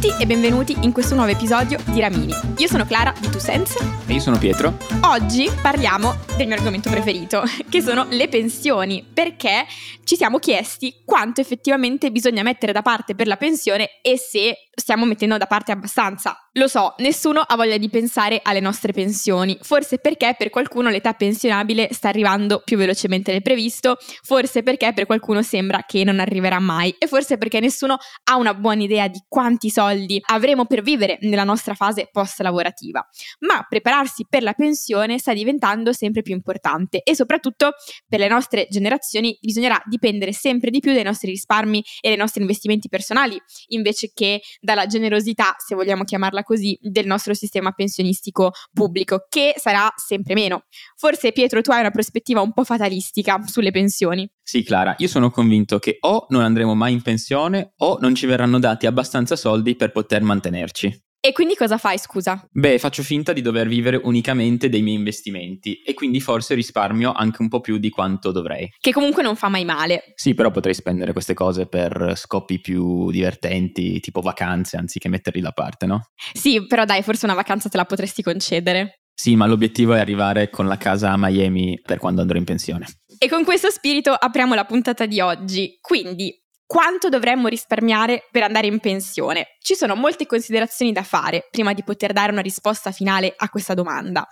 tutti e benvenuti in questo nuovo episodio di Ramini. Io sono Clara di Two Sense. E io sono Pietro. Oggi parliamo del mio argomento preferito, che sono le pensioni, perché ci siamo chiesti quanto effettivamente bisogna mettere da parte per la pensione e se stiamo mettendo da parte abbastanza. Lo so, nessuno ha voglia di pensare alle nostre pensioni, forse perché per qualcuno l'età pensionabile sta arrivando più velocemente del previsto, forse perché per qualcuno sembra che non arriverà mai e forse perché nessuno ha una buona idea di quanti soldi avremo per vivere nella nostra fase post lavorativa. Ma prepararsi per la pensione sta diventando sempre più importante e soprattutto per le nostre generazioni bisognerà dipendere sempre di più dai nostri risparmi e dai nostri investimenti personali invece che dalla generosità, se vogliamo chiamarla così, del nostro sistema pensionistico pubblico, che sarà sempre meno. Forse Pietro tu hai una prospettiva un po' fatalistica sulle pensioni. Sì, Clara, io sono convinto che o non andremo mai in pensione o non ci verranno dati abbastanza soldi per poter mantenerci. E quindi cosa fai, scusa? Beh, faccio finta di dover vivere unicamente dei miei investimenti e quindi forse risparmio anche un po' più di quanto dovrei. Che comunque non fa mai male. Sì, però potrei spendere queste cose per scopi più divertenti, tipo vacanze, anziché metterli da parte, no? Sì, però dai, forse una vacanza te la potresti concedere. Sì, ma l'obiettivo è arrivare con la casa a Miami per quando andrò in pensione. E con questo spirito apriamo la puntata di oggi. Quindi, quanto dovremmo risparmiare per andare in pensione? Ci sono molte considerazioni da fare prima di poter dare una risposta finale a questa domanda.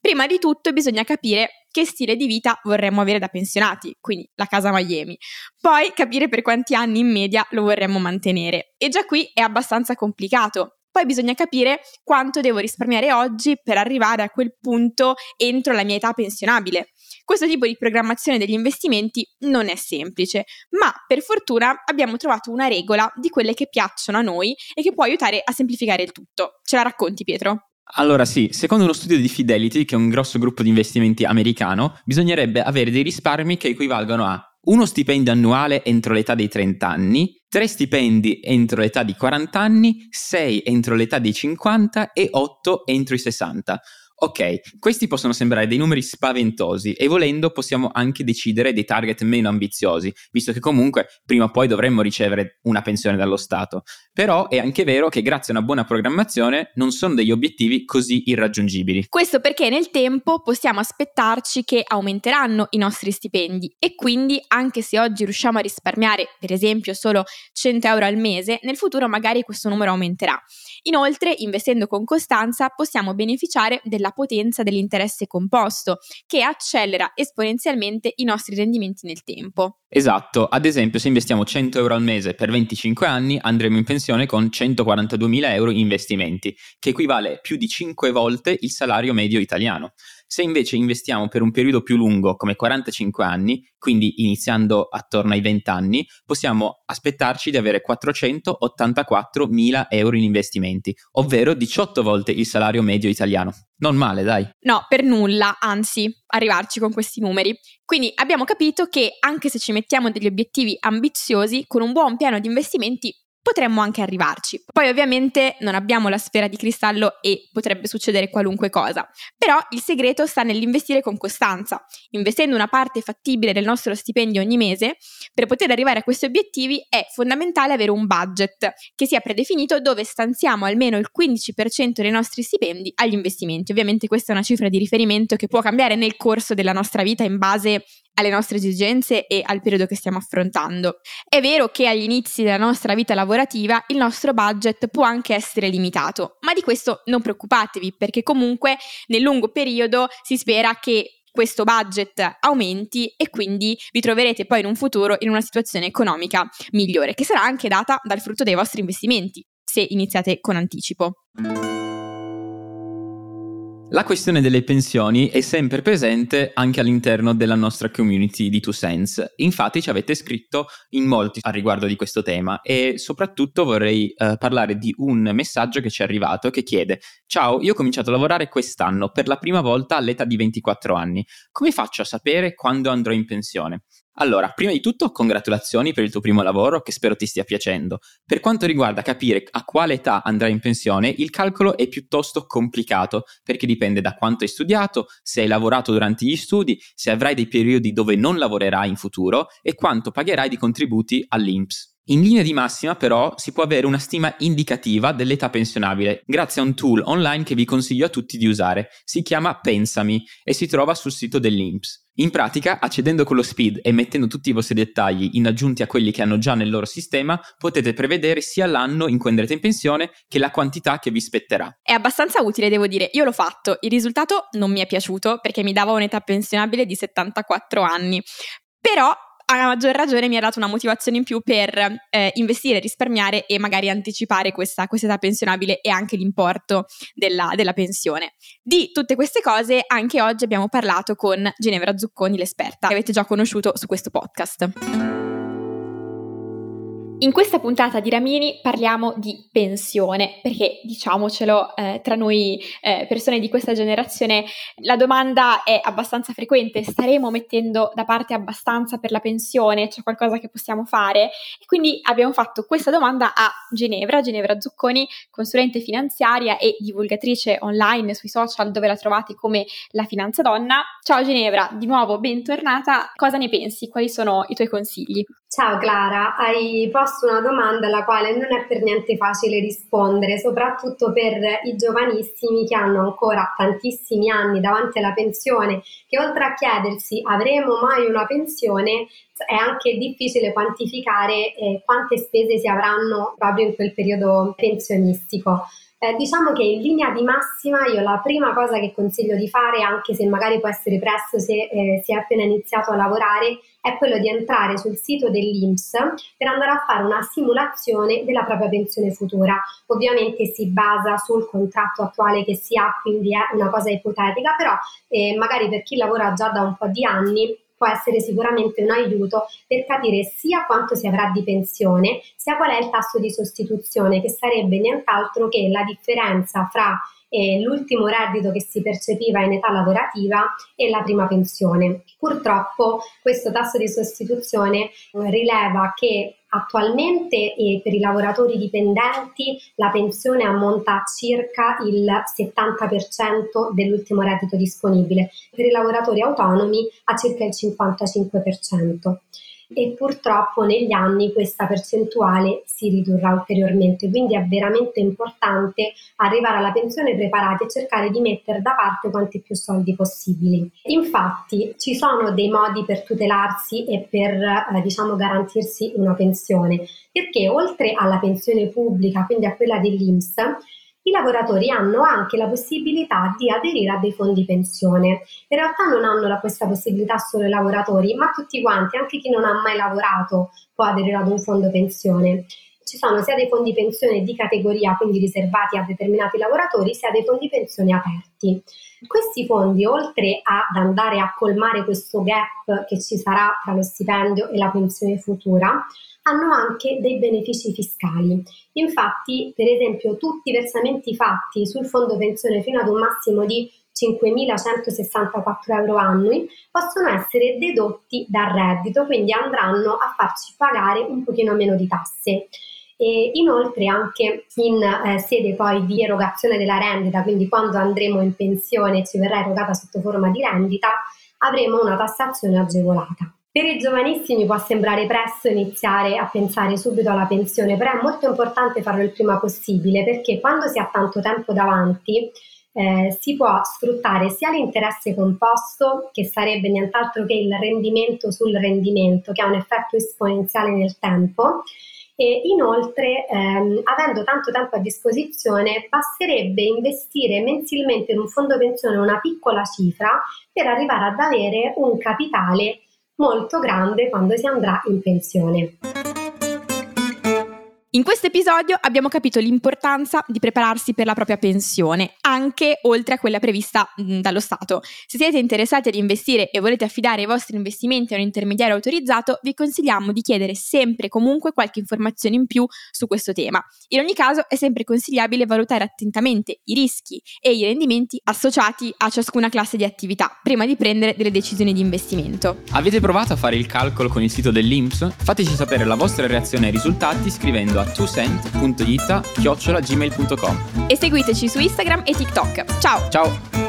Prima di tutto bisogna capire che stile di vita vorremmo avere da pensionati, quindi la casa Miami. Poi capire per quanti anni in media lo vorremmo mantenere. E già qui è abbastanza complicato. Poi bisogna capire quanto devo risparmiare oggi per arrivare a quel punto entro la mia età pensionabile. Questo tipo di programmazione degli investimenti non è semplice, ma per fortuna abbiamo trovato una regola di quelle che piacciono a noi e che può aiutare a semplificare il tutto. Ce la racconti, Pietro? Allora sì, secondo uno studio di Fidelity, che è un grosso gruppo di investimenti americano, bisognerebbe avere dei risparmi che equivalgono a uno stipendio annuale entro l'età dei 30 anni, tre stipendi entro l'età di 40 anni, 6 entro l'età dei 50 e 8 entro i 60. Ok, questi possono sembrare dei numeri spaventosi e volendo possiamo anche decidere dei target meno ambiziosi, visto che comunque prima o poi dovremmo ricevere una pensione dallo Stato. Però è anche vero che grazie a una buona programmazione non sono degli obiettivi così irraggiungibili. Questo perché nel tempo possiamo aspettarci che aumenteranno i nostri stipendi e quindi anche se oggi riusciamo a risparmiare per esempio solo 100 euro al mese, nel futuro magari questo numero aumenterà. Inoltre, investendo con costanza, possiamo beneficiare della la potenza dell'interesse composto, che accelera esponenzialmente i nostri rendimenti nel tempo. Esatto, ad esempio se investiamo 100 euro al mese per 25 anni andremo in pensione con 142.000 euro in investimenti, che equivale più di 5 volte il salario medio italiano. Se invece investiamo per un periodo più lungo, come 45 anni, quindi iniziando attorno ai 20 anni, possiamo aspettarci di avere 484.000 euro in investimenti, ovvero 18 volte il salario medio italiano. Non male, dai. No, per nulla, anzi, arrivarci con questi numeri. Quindi abbiamo capito che anche se ci mettiamo degli obiettivi ambiziosi, con un buon piano di investimenti potremmo anche arrivarci. Poi ovviamente non abbiamo la sfera di cristallo e potrebbe succedere qualunque cosa, però il segreto sta nell'investire con costanza. Investendo una parte fattibile del nostro stipendio ogni mese, per poter arrivare a questi obiettivi è fondamentale avere un budget che sia predefinito dove stanziamo almeno il 15% dei nostri stipendi agli investimenti. Ovviamente questa è una cifra di riferimento che può cambiare nel corso della nostra vita in base alle nostre esigenze e al periodo che stiamo affrontando. È vero che agli inizi della nostra vita lavorativa il nostro budget può anche essere limitato, ma di questo non preoccupatevi perché comunque nel lungo periodo si spera che questo budget aumenti e quindi vi troverete poi in un futuro in una situazione economica migliore, che sarà anche data dal frutto dei vostri investimenti, se iniziate con anticipo. La questione delle pensioni è sempre presente anche all'interno della nostra community di Two Sense. Infatti ci avete scritto in molti a riguardo di questo tema e soprattutto vorrei uh, parlare di un messaggio che ci è arrivato che chiede Ciao, io ho cominciato a lavorare quest'anno per la prima volta all'età di 24 anni. Come faccio a sapere quando andrò in pensione? Allora, prima di tutto, congratulazioni per il tuo primo lavoro, che spero ti stia piacendo. Per quanto riguarda capire a quale età andrai in pensione, il calcolo è piuttosto complicato, perché dipende da quanto hai studiato, se hai lavorato durante gli studi, se avrai dei periodi dove non lavorerai in futuro e quanto pagherai di contributi all'INPS. In linea di massima però si può avere una stima indicativa dell'età pensionabile grazie a un tool online che vi consiglio a tutti di usare. Si chiama Pensami e si trova sul sito dell'INPS. In pratica, accedendo con lo speed e mettendo tutti i vostri dettagli in aggiunti a quelli che hanno già nel loro sistema, potete prevedere sia l'anno in cui andrete in pensione che la quantità che vi spetterà. È abbastanza utile, devo dire. Io l'ho fatto. Il risultato non mi è piaciuto perché mi dava un'età pensionabile di 74 anni. Però a maggior ragione mi ha dato una motivazione in più per eh, investire, risparmiare e magari anticipare questa, questa età pensionabile e anche l'importo della, della, pensione. Di tutte queste cose anche oggi abbiamo parlato con Ginevra Zucconi, l'esperta, che avete già conosciuto su questo podcast. In questa puntata di Ramini parliamo di pensione, perché diciamocelo, eh, tra noi eh, persone di questa generazione la domanda è abbastanza frequente, staremo mettendo da parte abbastanza per la pensione, c'è qualcosa che possiamo fare? E quindi abbiamo fatto questa domanda a Ginevra, Ginevra Zucconi, consulente finanziaria e divulgatrice online sui social dove la trovate come La Finanza Donna. Ciao Ginevra, di nuovo bentornata, cosa ne pensi? Quali sono i tuoi consigli? Ciao Clara, hai posto una domanda alla quale non è per niente facile rispondere, soprattutto per i giovanissimi che hanno ancora tantissimi anni davanti alla pensione, che oltre a chiedersi avremo mai una pensione, è anche difficile quantificare eh, quante spese si avranno proprio in quel periodo pensionistico. Eh, diciamo che in linea di massima io la prima cosa che consiglio di fare, anche se magari può essere presto se eh, si è appena iniziato a lavorare, è quello di entrare sul sito dell'INPS per andare a fare una simulazione della propria pensione futura. Ovviamente si basa sul contratto attuale che si ha, quindi è una cosa ipotetica, però eh, magari per chi lavora già da un po' di anni può essere sicuramente un aiuto per capire sia quanto si avrà di pensione, sia qual è il tasso di sostituzione, che sarebbe nient'altro che la differenza fra eh, l'ultimo reddito che si percepiva in età lavorativa e la prima pensione. Purtroppo questo tasso di sostituzione rileva che Attualmente eh, per i lavoratori dipendenti la pensione ammonta a circa il 70% dell'ultimo reddito disponibile, per i lavoratori autonomi a circa il 55% e purtroppo negli anni questa percentuale si ridurrà ulteriormente, quindi è veramente importante arrivare alla pensione preparati e cercare di mettere da parte quanti più soldi possibili. Infatti ci sono dei modi per tutelarsi e per eh, diciamo garantirsi una pensione, perché oltre alla pensione pubblica, quindi a quella dell'Inps, i lavoratori hanno anche la possibilità di aderire a dei fondi pensione. In realtà non hanno la, questa possibilità solo i lavoratori, ma tutti quanti, anche chi non ha mai lavorato può aderire ad un fondo pensione. Ci sono sia dei fondi pensione di categoria, quindi riservati a determinati lavoratori, sia dei fondi pensione aperti. Questi fondi, oltre ad andare a colmare questo gap che ci sarà tra lo stipendio e la pensione futura, hanno anche dei benefici fiscali. Infatti, per esempio, tutti i versamenti fatti sul fondo pensione fino ad un massimo di 5.164 euro annui possono essere dedotti dal reddito, quindi andranno a farci pagare un pochino meno di tasse. E inoltre anche in eh, sede poi di erogazione della rendita, quindi quando andremo in pensione e ci verrà erogata sotto forma di rendita, avremo una tassazione agevolata. Per i giovanissimi può sembrare presto iniziare a pensare subito alla pensione, però è molto importante farlo il prima possibile perché quando si ha tanto tempo davanti eh, si può sfruttare sia l'interesse composto, che sarebbe nient'altro che il rendimento sul rendimento, che ha un effetto esponenziale nel tempo, e inoltre, ehm, avendo tanto tempo a disposizione, basterebbe investire mensilmente in un fondo pensione una piccola cifra per arrivare ad avere un capitale molto grande quando si andrà in pensione. In questo episodio abbiamo capito l'importanza di prepararsi per la propria pensione, anche oltre a quella prevista dallo Stato. Se siete interessati ad investire e volete affidare i vostri investimenti a un intermediario autorizzato, vi consigliamo di chiedere sempre e comunque qualche informazione in più su questo tema. In ogni caso è sempre consigliabile valutare attentamente i rischi e i rendimenti associati a ciascuna classe di attività prima di prendere delle decisioni di investimento. Avete provato a fare il calcolo con il sito dell'INPS? Fateci sapere la vostra reazione ai risultati scrivendo a a twosent.ita-gmail.com E seguiteci su Instagram e TikTok. Ciao! Ciao!